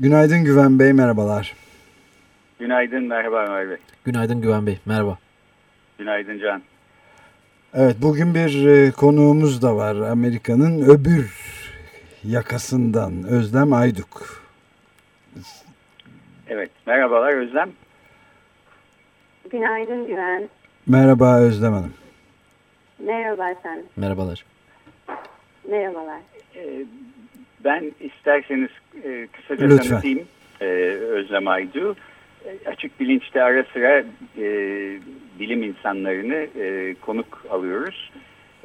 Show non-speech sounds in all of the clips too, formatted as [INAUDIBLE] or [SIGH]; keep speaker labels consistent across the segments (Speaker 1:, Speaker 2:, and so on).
Speaker 1: Günaydın Güven Bey, merhabalar.
Speaker 2: Günaydın, merhaba Ömer Bey.
Speaker 3: Günaydın Güven Bey, merhaba.
Speaker 2: Günaydın Can.
Speaker 1: Evet, bugün bir e, konuğumuz da var. Amerika'nın öbür yakasından Özlem Ayduk.
Speaker 2: Evet, merhabalar Özlem.
Speaker 4: Günaydın Güven.
Speaker 1: Merhaba Özlem Hanım.
Speaker 4: Merhaba sen.
Speaker 3: Merhabalar.
Speaker 4: Merhabalar.
Speaker 2: Ee, ben isterseniz e, kısaca
Speaker 1: Lütfen.
Speaker 2: tanıtayım e, Özlem Aydu. E, açık bilinçte ara sıra e, bilim insanlarını e, konuk alıyoruz.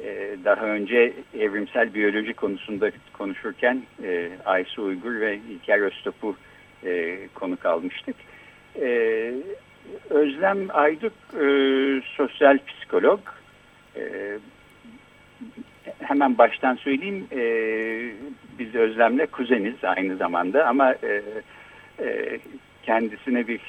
Speaker 2: E, daha önce evrimsel biyoloji konusunda konuşurken e, Aysu Uygur ve İlker Öztop'u e, konuk almıştık. E, Özlem Ayduk e, sosyal psikolog. E, hemen baştan söyleyeyim e, biz Özlem'le kuzeniz aynı zamanda ama e, e, kendisine bir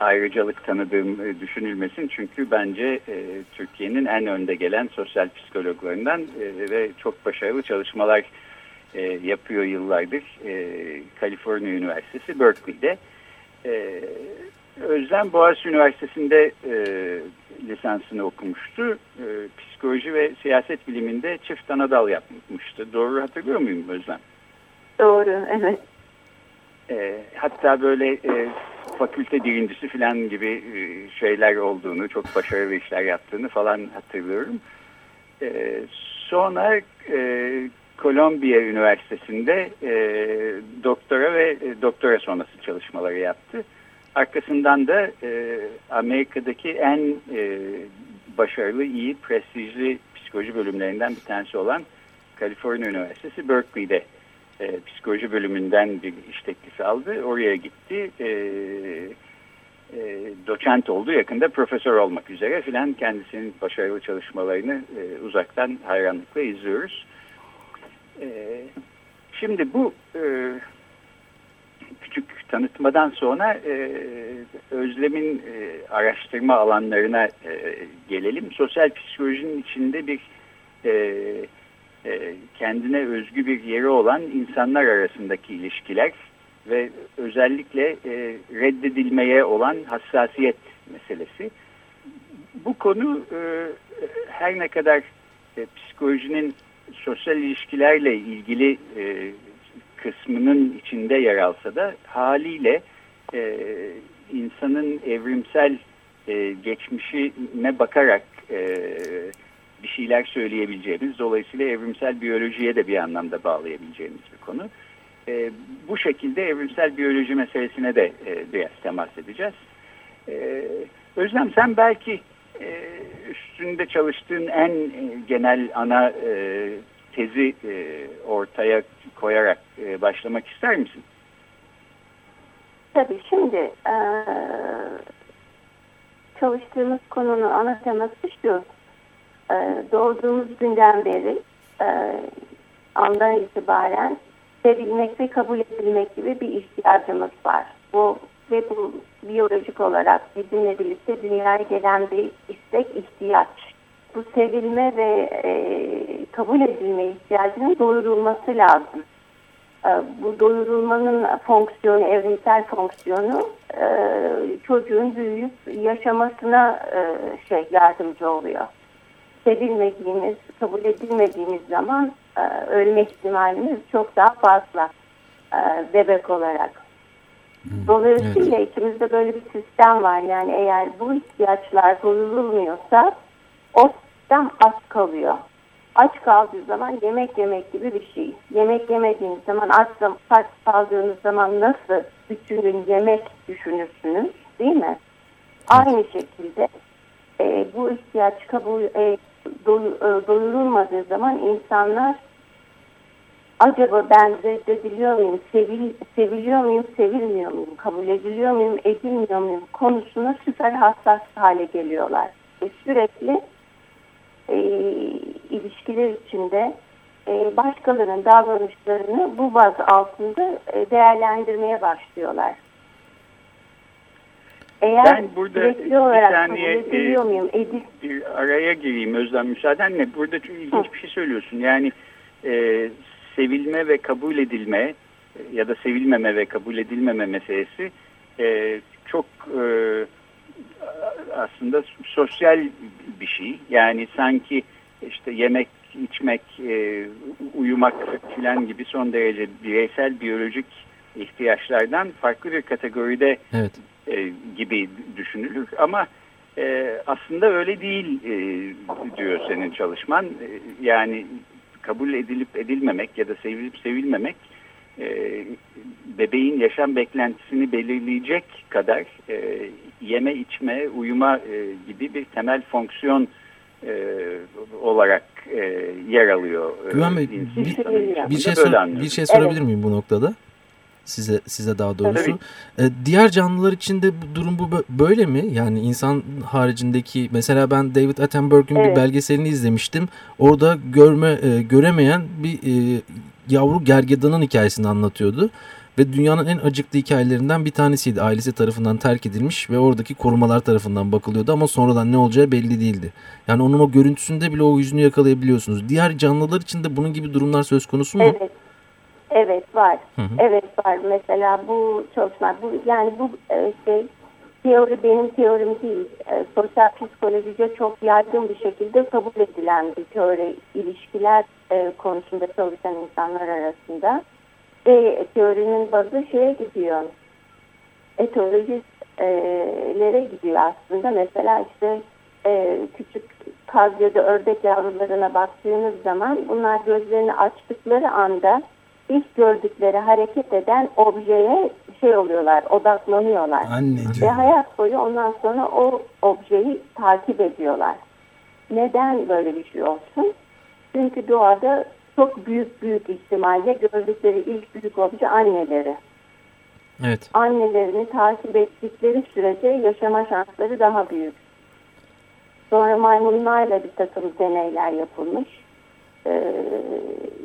Speaker 2: ayrıcalık tanıdığım e, düşünülmesin. Çünkü bence e, Türkiye'nin en önde gelen sosyal psikologlarından e, ve çok başarılı çalışmalar e, yapıyor yıllardır. E, Kaliforniya Üniversitesi Berkeley'de. E, Özlem Boğaziçi Üniversitesi'nde e, lisansını okumuştu. E, psikoloji ve siyaset biliminde çift anadal yapmıştı. Doğru hatırlıyor muyum Özlem?
Speaker 4: Doğru, evet.
Speaker 2: E, hatta böyle e, fakülte birincisi falan gibi e, şeyler olduğunu, çok başarılı işler yaptığını falan hatırlıyorum. E, sonra e, Kolombiya Üniversitesi'nde e, doktora ve e, doktora sonrası çalışmaları yaptı. Arkasından da e, Amerika'daki en e, başarılı, iyi, prestijli psikoloji bölümlerinden bir tanesi olan Kaliforniya Üniversitesi Berkeley'de e, psikoloji bölümünden bir iş teklifi aldı. Oraya gitti. E, e, doçent oldu. Yakında profesör olmak üzere filan kendisinin başarılı çalışmalarını e, uzaktan hayranlıkla izliyoruz. E, şimdi bu e, küçük tanıtmadan sonra e, Özlem'in e, araştırma alanlarına e, gelelim. Sosyal psikolojinin içinde bir e, e, kendine özgü bir yeri olan insanlar arasındaki ilişkiler ve özellikle e, reddedilmeye olan hassasiyet meselesi. Bu konu e, her ne kadar e, psikolojinin sosyal ilişkilerle ilgili e, kısmının içinde yer alsa da haliyle e, insanın evrimsel e, geçmişine bakarak e, bir şeyler söyleyebileceğimiz, dolayısıyla evrimsel biyolojiye de bir anlamda bağlayabileceğimiz bir konu. E, bu şekilde evrimsel biyoloji meselesine de e, biraz temas edeceğiz. E, Özlem sen belki e, üstünde çalıştığın en e, genel ana e, tezi e, ortaya koyarak e, başlamak ister misin?
Speaker 4: Tabii şimdi e, çalıştığımız konunun ana teması şu. E, doğduğumuz günden beri e, andan itibaren sevilmek ve kabul edilmek gibi bir ihtiyacımız var. Bu ve bu biyolojik olarak bizimle birlikte dünyaya gelen bir istek, ihtiyaç. Bu sevilme ve e, kabul edilme ihtiyacının doyurulması lazım. E, bu doyurulmanın fonksiyonu, evrimsel fonksiyonu e, çocuğun büyüyüp yaşamasına e, şey yardımcı oluyor. Sevilmediğimiz, kabul edilmediğimiz zaman e, ölme ihtimalimiz çok daha fazla e, bebek olarak. Dolayısıyla evet. içimizde böyle bir sistem var. Yani eğer bu ihtiyaçlar doyurulmuyorsa o sistem aç kalıyor. Aç kaldığı zaman yemek yemek gibi bir şey. Yemek yemediğiniz zaman aç, aç kaldığınız zaman nasıl bütünün yemek düşünürsünüz değil mi? Aynı şekilde e, bu ihtiyaç kabul e, e, doyurulmadığı zaman insanlar acaba ben reddediliyor muyum, sevil, seviliyor muyum, sevilmiyor muyum, kabul ediliyor muyum, edilmiyor muyum konusuna süper hassas hale geliyorlar. Ve sürekli e, ilişkiler içinde e, başkalarının davranışlarını bu baz altında e, değerlendirmeye başlıyorlar. Eğer
Speaker 2: Ben burada bir saniye, e,
Speaker 4: muyum, edil,
Speaker 2: bir araya gireyim Özlem müsaadenle. Burada çok ilginç bir şey söylüyorsun. Yani e, sevilme ve kabul edilme e, ya da sevilmeme ve kabul edilmeme meselesi e, çok e, aslında sosyal bir şey. Yani sanki işte yemek, içmek, e, uyumak filan gibi son derece bireysel biyolojik ihtiyaçlardan farklı bir kategoride
Speaker 3: Evet.
Speaker 2: e, gibi düşünülür ama e, aslında öyle değil diyor senin çalışman. Yani kabul edilip edilmemek ya da sevilip sevilmemek e, bebeğin yaşam beklentisini belirleyecek kadar e, yeme içme uyuma e, gibi bir temel fonksiyon e, olarak e, yer alıyor. e,
Speaker 3: Güven Bey, bir-. Bir şey sor- bir şey sorabilir
Speaker 4: Evet.
Speaker 3: miyim bu noktada? Size size daha doğrusu. Ee, diğer canlılar için de bu durum bu bö- böyle mi? Yani insan haricindeki mesela ben David Attenborough'un bir
Speaker 4: Evet.
Speaker 3: belgeselini izlemiştim. Orada görme e, göremeyen bir e, yavru gergedanın hikayesini anlatıyordu ve dünyanın en acıklı hikayelerinden bir tanesiydi. Ailesi tarafından terk edilmiş ve oradaki korumalar tarafından bakılıyordu ama sonradan ne olacağı belli değildi. Yani onun o görüntüsünde bile o yüzünü yakalayabiliyorsunuz. Diğer canlılar için de bunun gibi durumlar söz konusu mu?
Speaker 4: Evet. Evet var.
Speaker 3: Hı hı.
Speaker 4: Evet var. Mesela bu çalışma bu yani bu e, şey teori benim teorim değil. E, sosyal psikolojide çok yaygın bir şekilde kabul edilen bir teori ilişkiler e, konusunda çalışan insanlar arasında. Ve teorinin bazı şeye gidiyor. Etolojistlere gidiyor aslında. Mesela işte e, küçük kaz ya da ördek yavrularına baktığınız zaman bunlar gözlerini açtıkları anda ilk gördükleri hareket eden objeye şey oluyorlar, odaklanıyorlar. Ve
Speaker 1: Anneciğim.
Speaker 4: hayat boyu ondan sonra o objeyi takip ediyorlar. Neden böyle bir şey olsun? Çünkü doğada çok büyük büyük ihtimalle gördükleri ilk büyük obje anneleri.
Speaker 3: Evet.
Speaker 4: Annelerini takip ettikleri sürece yaşama şansları daha büyük. Sonra maymunlarla bir takım deneyler yapılmış. Ee,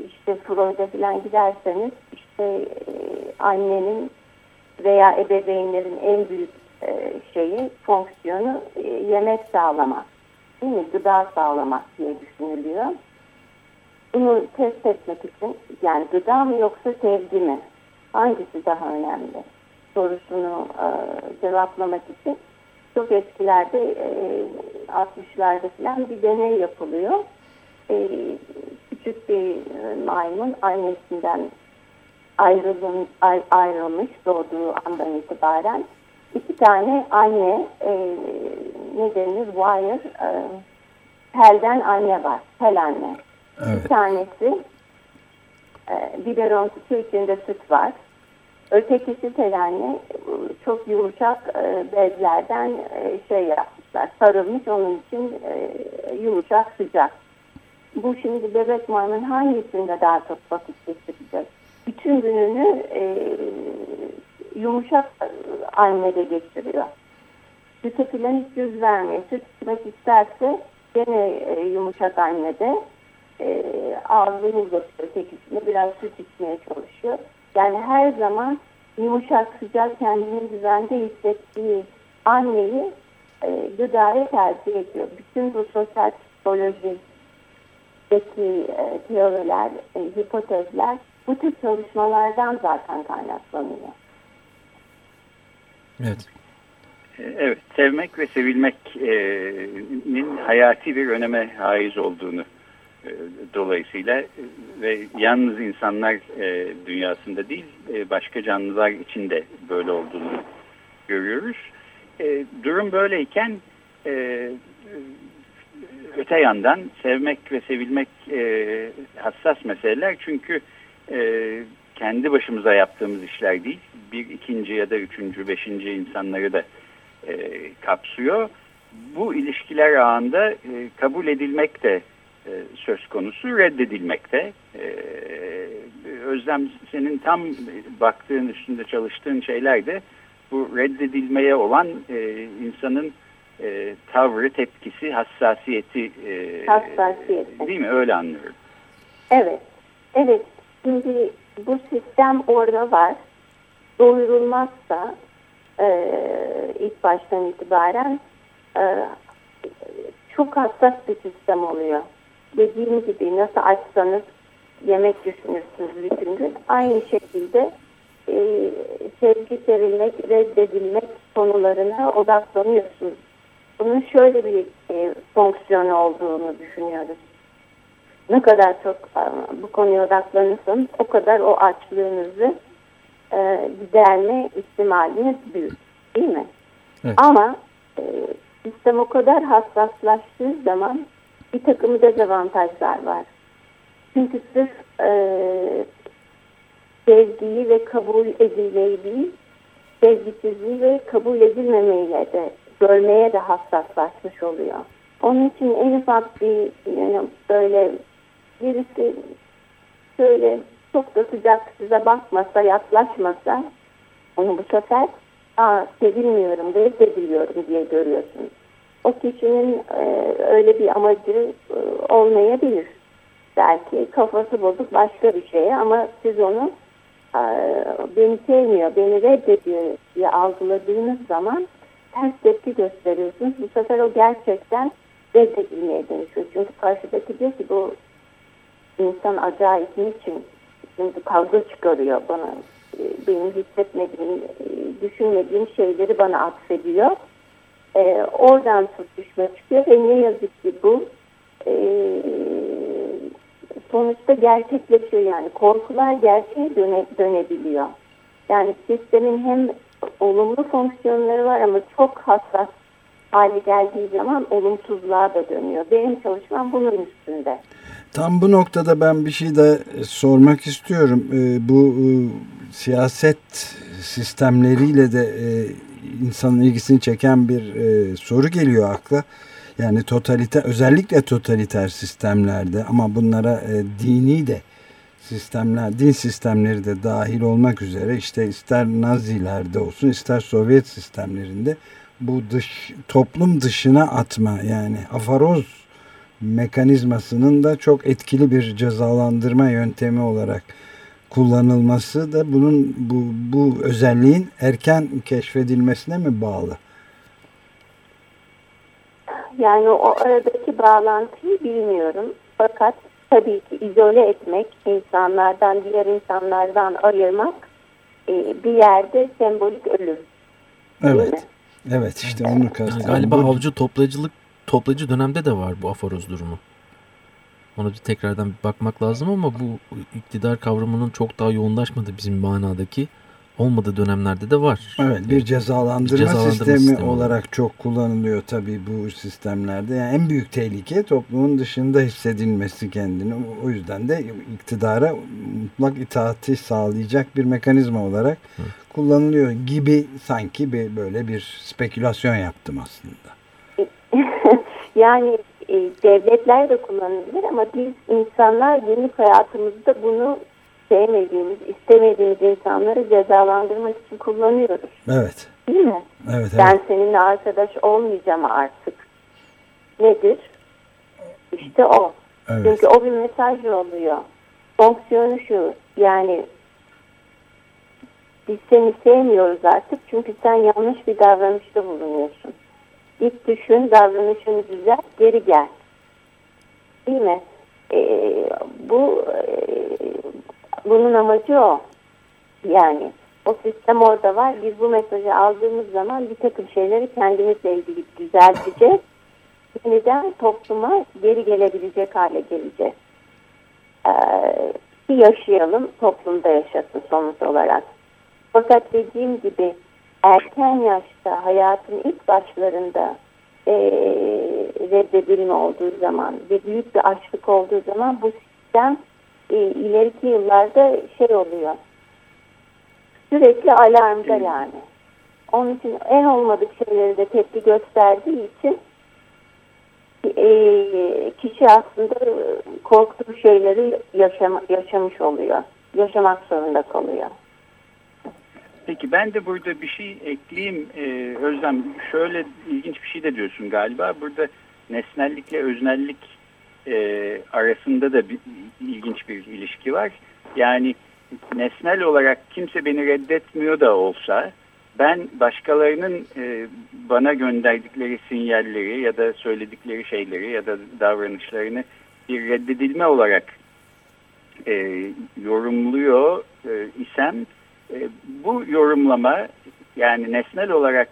Speaker 4: işte Freud'a falan giderseniz işte e, annenin veya ebeveynlerin en büyük e, şeyi, fonksiyonu e, yemek sağlamak. Değil mi? Gıda sağlamak diye düşünülüyor. Bunu test etmek için yani gıda mı yoksa sevgi mi? Hangisi daha önemli? Sorusunu e, cevaplamak için çok eskilerde e, 60'larda falan bir deney yapılıyor. E, küçük bir e, maymun annesinden ayrılın, ay- ayrılmış doğduğu andan itibaren iki tane anne e, ne denir wire e, telden anne var tel anne.
Speaker 1: Evet.
Speaker 4: Bir tanesi e, biberon sütü içinde süt var. Ötekisi tel anne çok yumuşak e, bezlerden e, şey yapmışlar sarılmış onun için e, yumuşak sıcak. Bu şimdi bebek maymun hangisinde daha çok vakit geçirecek? Bütün gününü e, yumuşak annede geçiriyor. Süte filan hiç yüz vermiyor. Süt içmek isterse gene e, yumuşak annede e, ağzını uzatıyor tekisini biraz süt içmeye çalışıyor. Yani her zaman yumuşak sıcak kendini güvende hissettiği anneyi e, gıdaya tercih ediyor. Bütün bu sosyal psikoloji e, teoriler, e, hipotezler bu tür çalışmalardan zaten kaynaklanıyor.
Speaker 2: E,
Speaker 3: Evet.
Speaker 2: Evet, sevmek ve sevilmenin hayati bir öneme haiz olduğunu dolayısıyla ve yalnız insanlar dünyasında değil başka canlılar için de böyle olduğunu görüyoruz. Durum böyleyken öte yandan sevmek ve sevilmek e, hassas meseleler çünkü e, kendi başımıza yaptığımız işler değil bir ikinci ya da üçüncü beşinci insanları da e, kapsıyor. Bu ilişkiler ağında e, kabul edilmek de e, söz konusu reddedilmekte. E, Özlem senin tam baktığın üstünde çalıştığın şeyler de bu reddedilmeye olan e, insanın e, tavrı, tepkisi, hassasiyeti, e,
Speaker 4: hassasiyeti
Speaker 2: değil mi? Öyle anlıyorum.
Speaker 4: Evet. Evet. Şimdi bu sistem orada var. Doyurulmazsa e, ilk baştan itibaren e, çok hassas bir sistem oluyor. Dediğim gibi nasıl açsanız yemek düşünürsünüz bütün gün. Aynı şekilde e, sevgi sevilmek, reddedilmek konularına odaklanıyorsunuz. Bunun şöyle bir e, fonksiyonu olduğunu düşünüyoruz. Ne kadar çok e, bu konuya odaklanırsanız o kadar o açlığınızı e, giderme ihtimaliniz büyük. Değil mi?
Speaker 3: Evet.
Speaker 4: Ama e, sistem o kadar hassaslaştığı zaman bir takım dezavantajlar var. Çünkü sırf e, sevgiyi ve kabul edilmeyi değil, sevgisizliği ve kabul edilmemeyle de görmeye de hassaslaşmış oluyor. Onun için en ufak bir yani böyle birisi şöyle çok da sıcak size bakmasa, yaklaşmasa onu bu sefer Aa, sevilmiyorum, reddediliyorum diye görüyorsunuz. O kişinin e, öyle bir amacı e, olmayabilir. Belki kafası bozuk başka bir şeye ama siz onu e, beni sevmiyor, beni reddediyor diye algıladığınız zaman ters tepki gösteriyorsunuz. Bu sefer o gerçekten reddedilmeye dönüşüyor. Çünkü karşıdaki diyor ki bu insan acayip niçin şimdi kavga çıkarıyor bana e, benim hissetmediğim, e, düşünmediğim şeyleri bana atfediyor. E, oradan tutuşma çıkıyor ve ne yazık ki bu e, sonuçta gerçekleşiyor yani korkular gerçeğe döne, dönebiliyor. Yani sistemin hem olumlu fonksiyonları var ama çok hassas hale geldiği zaman olumsuzluğa da dönüyor. Benim çalışmam bunun üstünde.
Speaker 1: Tam bu noktada ben bir şey de sormak istiyorum. Ee, bu e, siyaset sistemleriyle de e, insanın ilgisini çeken bir e, soru geliyor akla. Yani totaliter özellikle totaliter sistemlerde ama bunlara dini de sistemler, din sistemleri de dahil olmak üzere işte ister Nazilerde olsun ister Sovyet sistemlerinde bu dış toplum dışına atma yani afaroz mekanizmasının da çok etkili bir cezalandırma yöntemi olarak kullanılması da bunun bu, bu özelliğin erken keşfedilmesine mi bağlı?
Speaker 4: Yani o aradaki bağlantıyı bilmiyorum. Fakat tabii ki izole etmek, insanlardan, diğer insanlardan ayırmak e, bir yerde sembolik ölüm.
Speaker 1: Evet. Evet işte onu kastediyorum.
Speaker 3: Galiba avcı toplayıcılık toplayıcı dönemde de var bu aforoz durumu. Ona bir tekrardan bir bakmak lazım ama bu iktidar kavramının çok daha yoğunlaşmadı bizim manadaki olmadığı dönemlerde de var.
Speaker 1: Evet bir cezalandırma, cezalandırma sistemi, sistemi olarak çok kullanılıyor tabii bu sistemlerde. Yani en büyük tehlike toplumun dışında hissedilmesi kendini. O yüzden de iktidara mutlak itaati sağlayacak bir mekanizma olarak Hı. kullanılıyor gibi sanki bir böyle bir spekülasyon yaptım aslında. [LAUGHS]
Speaker 4: yani e, devletler de kullanabilir ama biz insanlar günlük hayatımızda bunu sevmediğimiz, istemediğimiz insanları cezalandırmak için kullanıyoruz.
Speaker 1: Evet.
Speaker 4: Değil mi?
Speaker 1: Evet, evet.
Speaker 4: Ben seninle arkadaş olmayacağım artık. Nedir? İşte o. Evet. Çünkü o bir mesaj oluyor. Fonksiyonu şu. Yani biz seni sevmiyoruz artık çünkü sen yanlış bir davranışta bulunuyorsun. Git düşün, davranışını düzelt, geri gel. Değil mi? Ee, bu e, bunun amacı o. Yani o sistem orada var. Biz bu mesajı aldığımız zaman bir takım şeyleri kendimizle ilgili düzelteceğiz. Yeniden topluma geri gelebilecek hale geleceğiz. Ee, yaşayalım, toplumda yaşasın sonuç olarak. Fakat dediğim gibi erken yaşta hayatın ilk başlarında e, reddedilme olduğu zaman ve büyük bir açlık olduğu zaman bu sistem e, ileriki yıllarda şey oluyor sürekli alarmda yani. Onun için en olmadık şeyleri de tepki gösterdiği için e, kişi aslında korktuğu şeyleri yaşam, yaşamış oluyor. Yaşamak zorunda kalıyor.
Speaker 2: Peki ben de burada bir şey ekleyeyim ee, Özlem. Şöyle ilginç bir şey de diyorsun galiba. Burada nesnellikle öznellik e, arasında da bir, ilginç bir ilişki var. Yani nesnel olarak kimse beni reddetmiyor da olsa ben başkalarının e, bana gönderdikleri sinyalleri ya da söyledikleri şeyleri ya da davranışlarını bir reddedilme olarak e, yorumluyor e, isem e, bu yorumlama yani nesnel olarak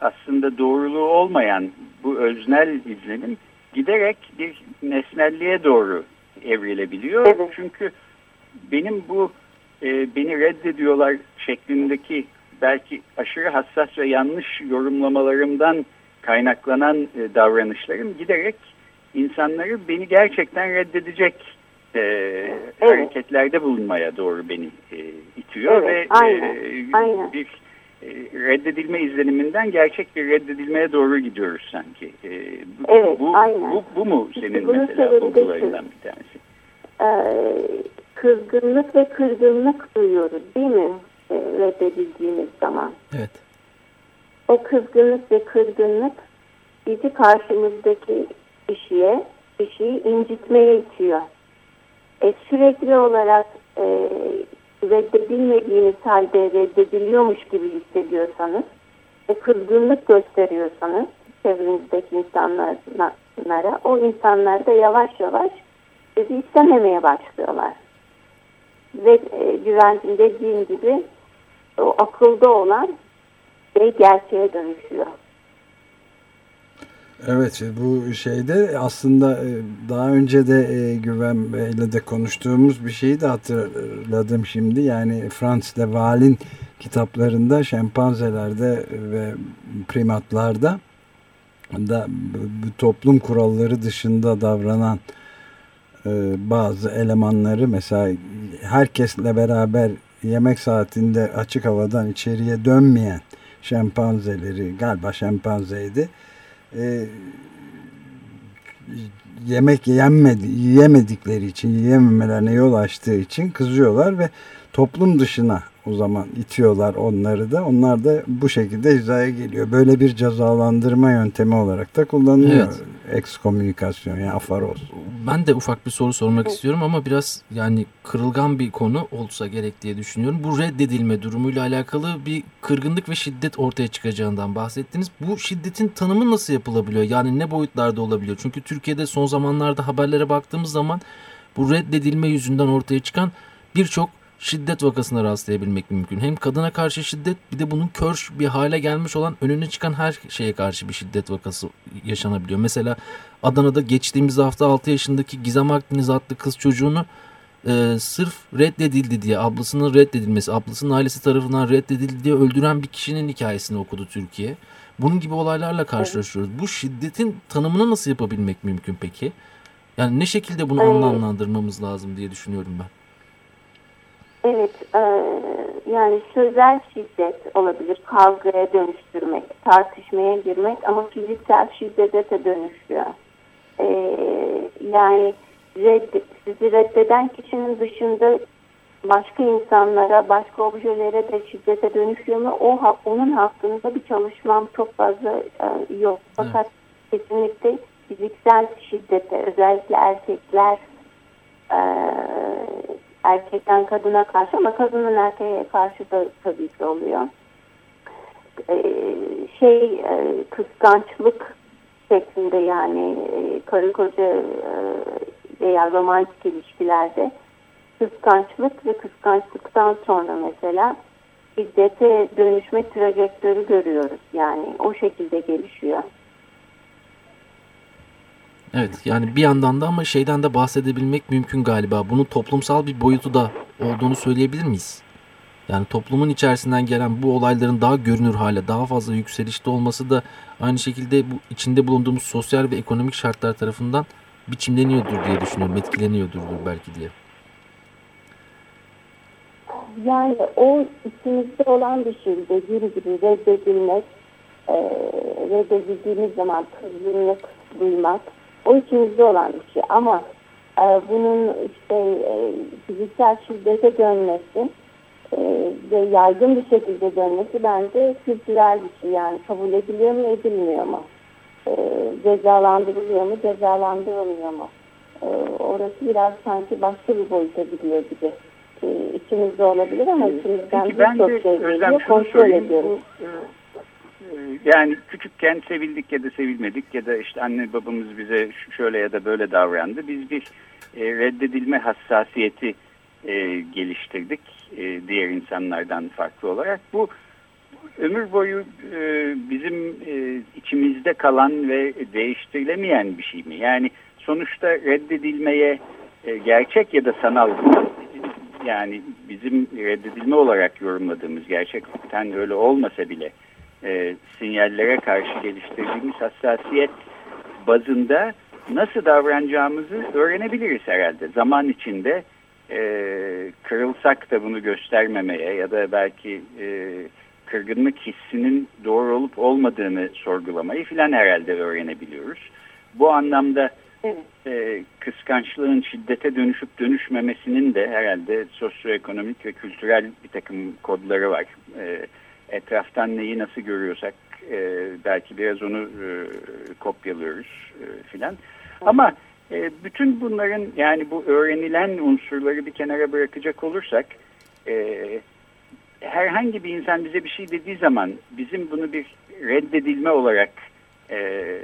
Speaker 2: aslında doğruluğu olmayan bu öznel izlenim giderek bir nesnelliğe doğru evrilebiliyor.
Speaker 4: Evet.
Speaker 2: Çünkü benim bu e, beni reddediyorlar şeklindeki belki aşırı hassas ve yanlış yorumlamalarımdan kaynaklanan e, davranışlarım giderek insanları beni gerçekten reddedecek e,
Speaker 4: Evet.
Speaker 2: hareketlerde bulunmaya doğru beni e, itiyor
Speaker 4: Evet,
Speaker 2: ve
Speaker 4: aynen,
Speaker 2: e,
Speaker 4: aynen.
Speaker 2: bir reddedilme izleniminden gerçek bir reddedilmeye doğru gidiyoruz sanki. E, bu,
Speaker 4: Evet,
Speaker 2: bu,
Speaker 4: aynen.
Speaker 2: Bu, bu mu senin mesela
Speaker 4: şu.
Speaker 2: bir tanesi?
Speaker 4: Ee, kızgınlık ve kırgınlık duyuyoruz değil mi? Ee, reddedildiğimiz zaman.
Speaker 3: Evet.
Speaker 4: O kızgınlık ve kırgınlık bizi karşımızdaki kişiye, kişiyi incitmeye itiyor. E, sürekli olarak e, reddedilmediğiniz halde reddediliyormuş gibi hissediyorsanız ve kızgınlık gösteriyorsanız çevrenizdeki insanlara o insanlar da yavaş yavaş sizi istememeye başlıyorlar. Ve e, güvencin dediğim gibi o akılda olan şey gerçeğe dönüşüyor.
Speaker 1: Evet bu şeyde aslında e, daha önce de e, Güven Bey'le de konuştuğumuz bir şeyi de hatırladım şimdi. Yani Frans de Waal'in kitaplarında şempanzelerde ve primatlarda da bu toplum kuralları dışında davranan e, bazı elemanları mesela herkesle beraber yemek saatinde açık havadan içeriye dönmeyen şempanzeleri galiba şempanzeydi e, yemek yenmedi, yiyemedikleri için, yiyememelerine yol açtığı için kızıyorlar ve toplum dışına o zaman itiyorlar onları da. Onlar da bu şekilde hizaya geliyor. Böyle bir cezalandırma yöntemi olarak da kullanılıyor.
Speaker 3: Evet.
Speaker 1: Ekskomünikasyon yani afaroz.
Speaker 3: Ben de ufak bir soru sormak istiyorum ama biraz yani kırılgan bir konu olsa gerek diye düşünüyorum. Bu reddedilme durumuyla alakalı bir kırgınlık ve şiddet ortaya çıkacağından bahsettiniz. Bu şiddetin tanımı nasıl yapılabiliyor? Yani ne boyutlarda olabiliyor? Çünkü Türkiye'de son zamanlarda haberlere baktığımız zaman bu reddedilme yüzünden ortaya çıkan birçok şiddet vakasına rastlayabilmek mümkün. Hem kadına karşı şiddet bir de bunun kör bir hale gelmiş olan önüne çıkan her şeye karşı bir şiddet vakası yaşanabiliyor. Mesela Adana'da geçtiğimiz hafta 6 yaşındaki Gizem Akdeniz adlı kız çocuğunu e, sırf reddedildi diye ablasının reddedilmesi, ablasının ailesi tarafından reddedildi diye öldüren bir kişinin hikayesini okudu Türkiye. Bunun gibi olaylarla karşılaşıyoruz. Bu şiddetin tanımını nasıl yapabilmek mümkün peki? Yani ne şekilde bunu
Speaker 4: Evet.
Speaker 3: anlamlandırmamız lazım diye düşünüyorum ben.
Speaker 4: Evet, e, yani sözel şiddet olabilir, kavgaya dönüştürmek, tartışmaya girmek ama fiziksel şiddete de dönüşüyor. E, yani reddet, sizi reddeden kişinin dışında başka insanlara, başka objelere de şiddete dönüşüyor mu? O onun hakkında bir çalışmam çok fazla e, yok. Fakat kesinlikle fiziksel şiddete, özellikle erkekler e, erkekten kadına karşı ama kadının erkeğe karşı da tabii ki oluyor. E, şey e, kıskançlık şeklinde yani e, karı koca e, veya romantik ilişkilerde kıskançlık ve kıskançlıktan sonra mesela şiddete dönüşme trajektörü görüyoruz. Yani o şekilde gelişiyor.
Speaker 3: Evet yani bir yandan da ama şeyden de bahsedebilmek mümkün galiba. Bunun toplumsal bir boyutu da olduğunu söyleyebilir miyiz? Yani toplumun içerisinden gelen bu olayların daha görünür hale, daha fazla yükselişte olması da aynı şekilde bu içinde bulunduğumuz sosyal ve ekonomik şartlar tarafından biçimleniyordur diye düşünüyorum. Etkileniyordur belki diye.
Speaker 4: Yani o içimizde olan bir şey dediğim gibi reddedilmek, e, reddedildiğimiz zaman kızgınlık duymak, O içimizde olan bir şey ama e, bunun işte e, fiziksel şiddete dönmesi e, ve yaygın bir şekilde dönmesi bence kültürel bir şey. Yani kabul ediliyor mu edilmiyor mu? E, cezalandırılıyor mu cezalandırılmıyor mu? E, orası biraz sanki başka bir boyuta gidiyor gibi. E, içimizde olabilir ama içimizden birçok şey geliyor. Kontrol ediyoruz. Bu, e,
Speaker 2: yani küçükken sevildik ya da sevilmedik ya da işte anne babamız bize şöyle ya da böyle davrandı. Biz bir e, reddedilme hassasiyeti e, geliştirdik e, diğer insanlardan farklı olarak. Bu ömür boyu bizim içimizde kalan ve değiştirilemeyen bir şey mi? Yani sonuçta reddedilmeye gerçek ya da sanal yani bizim reddedilme olarak yorumladığımız gerçekten öyle olmasa bile e, sinyallere karşı geliştirdiğimiz hassasiyet bazında nasıl davranacağımızı öğrenebiliriz herhalde. Zaman içinde e, kırılsak da bunu göstermemeye ya da belki e, kırgınlık hissinin doğru olup olmadığını sorgulamayı filan herhalde öğrenebiliyoruz. Bu anlamda e, kıskançlığın şiddete dönüşüp dönüşmemesinin de herhalde sosyoekonomik ve kültürel bir takım kodları var. E, etraftan neyi nasıl görüyorsak e, belki biraz onu e, kopyalıyoruz e, filan. Ama e, bütün bunların yani bu öğrenilen unsurları bir kenara bırakacak olursak e, herhangi bir insan bize bir şey dediği zaman bizim bunu bir reddedilme olarak e,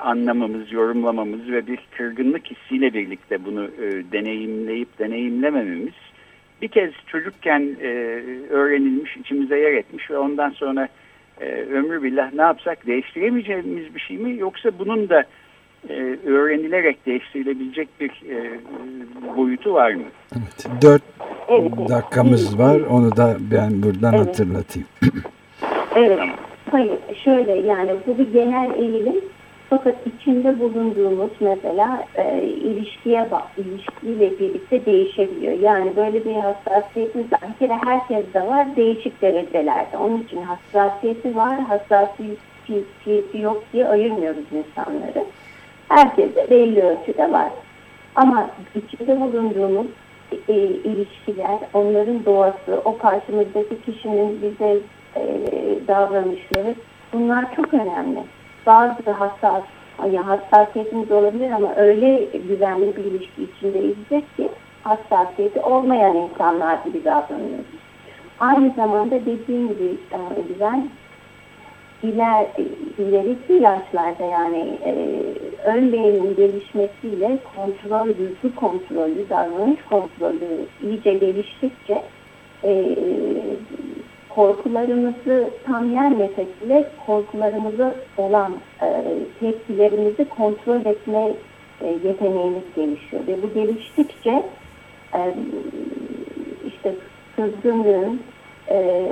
Speaker 2: anlamamız, yorumlamamız ve bir kırgınlık hissiyle birlikte bunu e, deneyimleyip deneyimlemememiz bir kez çocukken e, öğrenilmiş, içimize yer etmiş ve ondan sonra e, ömrü billah ne yapsak değiştiremeyeceğimiz bir şey mi? Yoksa bunun da e, öğrenilerek değiştirilebilecek bir e, boyutu var mı?
Speaker 1: Evet, dört evet. dakikamız var. Onu da ben buradan evet. hatırlatayım.
Speaker 4: evet. Hayır, şöyle yani bu bir genel eğilim fakat içinde bulunduğumuz mesela e, ilişkiye bak, ilişkiyle birlikte değişebiliyor. Yani böyle bir hassasiyetimiz var. Bir kere herkes de var değişik derecelerde. Onun için hassasiyeti var, hassasiyeti yok diye ayırmıyoruz insanları. Herkese belli ölçüde var. Ama içinde bulunduğumuz e, ilişkiler, onların doğası, o karşımızdaki kişinin bize e, davranışları bunlar çok önemli bazı hassas, yani hassasiyetimiz olabilir ama öyle güvenli bir ilişki içindeyiz ki hassasiyeti olmayan insanlar gibi davranıyoruz. Aynı zamanda dediğim gibi e, güven iler, ileriki yaşlarda yani e, ön beynin gelişmesiyle kontrol, duygu kontrolü, davranış kontrolü iyice geliştikçe e, korkularımızı tam yenmesek bile korkularımızı olan e, tepkilerimizi kontrol etme e, yeteneğimiz gelişiyor. Ve bu geliştikçe e, işte kızgınlığın e,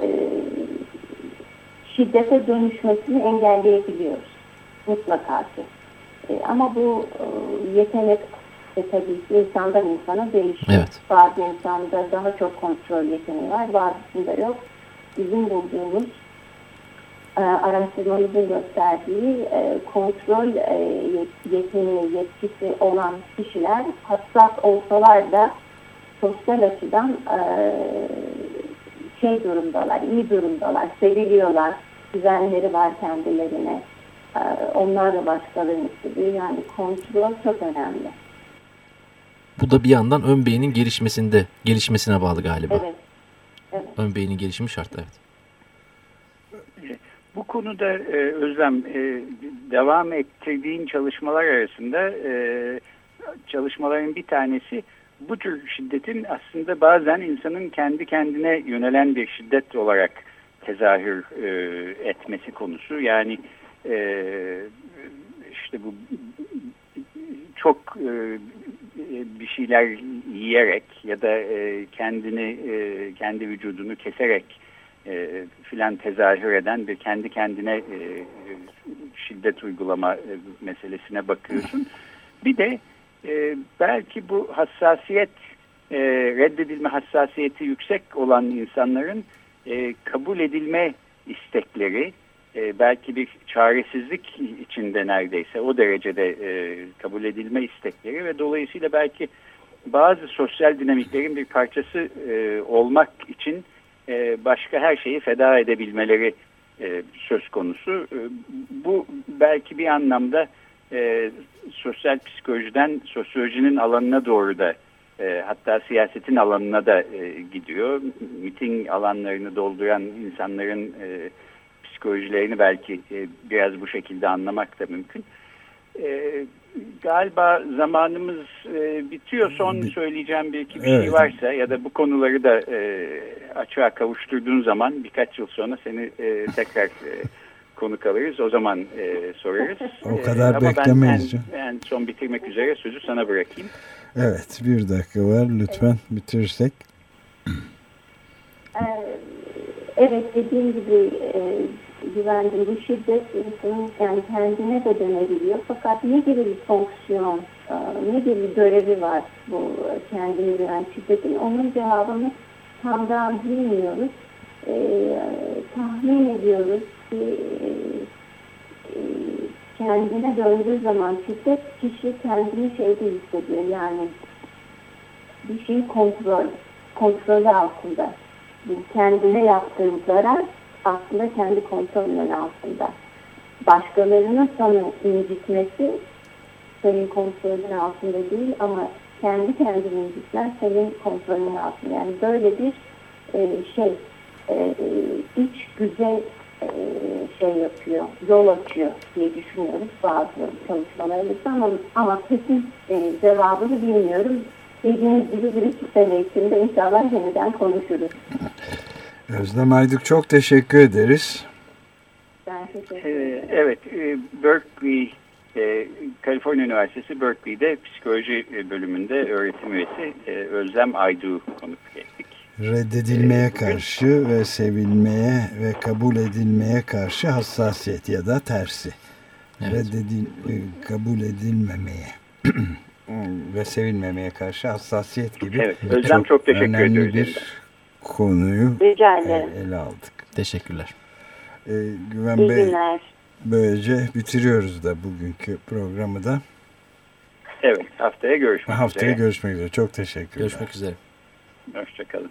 Speaker 4: şiddete dönüşmesini engelleyebiliyoruz. Mutlaka ki. E, ama bu e, yetenek e, tabii ki insandan insana değişiyor. Evet. Bazı insanda daha çok kontrol yeteneği var, bazısında yok bizim bulduğumuz e, araştırmamızın gösterdiği e, kontrol e, yeteneği, yetkisi olan kişiler hassas olsalar da sosyal açıdan e, şey durumdalar, iyi durumdalar, seviliyorlar, düzenleri var kendilerine. E, onlar da başkalarını seviyor. Yani kontrol çok önemli.
Speaker 3: Bu da bir yandan ön beynin gelişmesinde, gelişmesine bağlı galiba.
Speaker 4: Evet.
Speaker 3: Ön beynin gelişimi şart evet.
Speaker 2: Bu konuda e, Özlem e, devam ettirdiğin çalışmalar arasında e, çalışmaların bir tanesi bu tür şiddetin aslında bazen insanın kendi kendine yönelen bir şiddet olarak tezahür e, etmesi konusu. Yani e, işte bu çok e, bir şeyler yiyerek ya da e, kendini e, kendi vücudunu keserek e, filan tezahür eden bir kendi kendine e, şiddet uygulama e, meselesine bakıyorsun. Bir de e, belki bu hassasiyet e, reddedilme hassasiyeti yüksek olan insanların e, kabul edilme istekleri e, belki bir çaresizlik içinde neredeyse o derecede e, kabul edilme istekleri ve dolayısıyla belki bazı sosyal dinamiklerin bir parçası e, olmak için e, başka her şeyi feda edebilmeleri e, söz konusu. E, bu belki bir anlamda e, sosyal psikolojiden sosyolojinin alanına doğru da e, hatta siyasetin alanına da e, gidiyor. Miting alanlarını dolduran insanların e, psikolojilerini belki e, biraz bu şekilde anlamak da mümkün. E, galiba zamanımız e, bitiyor. Son söyleyeceğim bir iki bir şey evet. şey varsa ya da bu konuları da e, açığa kavuşturduğun zaman birkaç yıl sonra seni e, tekrar e, konuk alırız. O zaman e, sorarız.
Speaker 1: o kadar e, beklemeyiz.
Speaker 2: Ben, ben, ben son bitirmek üzere sözü sana bırakayım.
Speaker 1: Evet bir dakika var lütfen bitirsek.
Speaker 4: Ee, evet dediğim gibi e, güvendim bu şiddet insanın yani kendine de dönebiliyor. Fakat ne gibi bir fonksiyon, e, ne gibi bir görevi var bu kendine güven şiddetin onun cevabını tam da bilmiyoruz. E, tahmin ediyoruz ki e, kendine döndüğü zaman şiddet kişi kendini şeyde hissediyor yani bir şey kontrol kontrolü altında. Kendine yaptığın zarar aslında kendi kontrolünün altında. Başkalarının sana incitmesi senin kontrolün altında değil ama kendi kendini incitmen senin kontrolün altında. Yani böyle bir e, şey e, iç güzel e, şey yapıyor, yol açıyor diye düşünüyoruz bazı çalışmalarımızda ama, ama kesin e, cevabını bilmiyorum. Dediğiniz gibi bir iki sene içinde inşallah yeniden konuşuruz.
Speaker 1: Özlem Ayduk çok teşekkür ederiz.
Speaker 4: Ben teşekkür ederim.
Speaker 2: Evet, e, Berkeley, e, Kaliforniya Üniversitesi Berkeley'de psikoloji bölümünde öğretim üyesi Özlem Aydu konuk ettik
Speaker 1: reddedilmeye karşı ve sevilmeye ve kabul edilmeye karşı hassasiyet ya da tersi. Evet. Reddedil, e, kabul edilmemeye [CLEARS THROAT] ve sevilmemeye karşı hassasiyet gibi
Speaker 2: evet, Özlem çok, çok teşekkür ediyoruz.
Speaker 1: bir konuyu
Speaker 4: Rica
Speaker 1: ele aldık.
Speaker 3: Teşekkürler.
Speaker 1: Ee, Güven İyi Bey, günler. böylece bitiriyoruz da bugünkü programı da.
Speaker 2: Evet, haftaya görüşmek
Speaker 1: haftaya üzere. Haftaya görüşmek üzere. Çok teşekkürler.
Speaker 3: Görüşmek üzere.
Speaker 2: Hoşçakalın.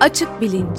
Speaker 5: Açık Bilinç